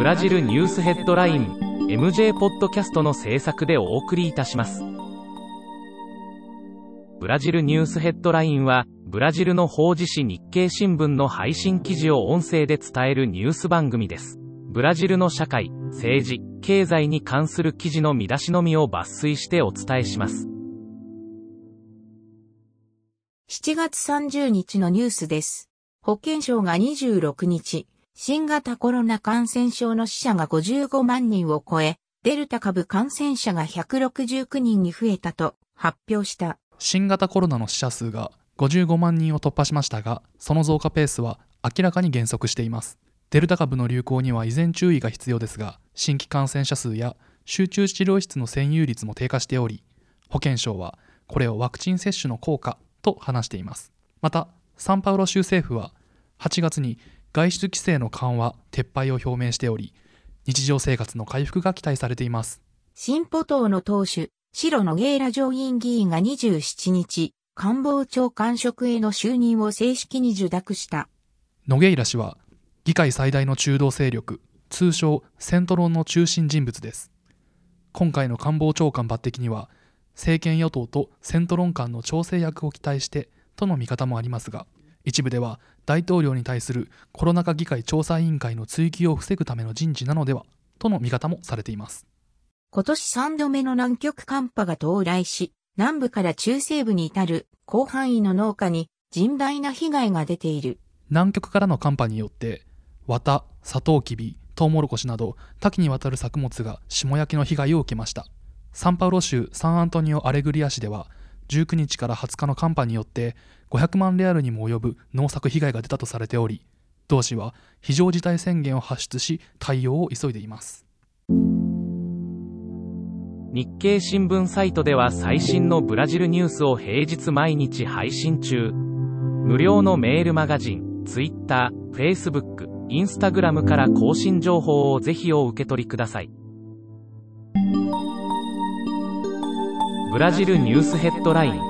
ブラジルニュースヘッドライン MJ ポッドキャストの制作でお送りいたします。ブラジルニュースヘッドラインはブラジルの法事紙日経新聞の配信記事を音声で伝えるニュース番組です。ブラジルの社会政治経済に関する記事の見出しのみを抜粋してお伝えします。7月30日のニュースです。保健省が26日、新型コロナ感染症の死者が55万人を超え、デルタ株感染者が169人に増えたと発表した。新型コロナの死者数が55万人を突破しましたが、その増加ペースは明らかに減速しています。デルタ株の流行には依然注意が必要ですが、新規感染者数や集中治療室の占有率も低下しており、保健省はこれをワクチン接種の効果と話していますまたサンパウロ州政府は8月に外出規制の緩和撤廃を表明しており日常生活の回復が期待されています。新歩党の党首白野ゲーラ上院議員が27日官房長官職への就任を正式に受諾した。ノゲイラ氏は議会最大の中道勢力通称セントロンの中心人物です。今回の官房長官抜擢には政権与党とセントロン間の調整役を期待してとの見方もありますが一部では大統領に対するコロナ禍議会調査委員会の追及を防ぐための人事なのではとの見方もされています。今年3度目の南極寒波が到来し南部から中西部に至る広範囲の農家に甚大な被害が出ている。南極からの寒波によって綿サトウキビトウモロコシなど多岐にわたる作物が霜焼けの被害を受けました。サンパウロ州サンアントニオ・アレグリア市では19日から20日の寒波によって500万レアルにも及ぶ農作被害が出たとされており同市は非常事態宣言を発出し対応を急いでいます。日経新聞サイトでは最新のブラジルニュースを平日毎日配信中。無料のメールマガジン Twitter、Facebook、Instagram から更新情報をぜひお受け取りください。ブラジルニュースヘッドライン。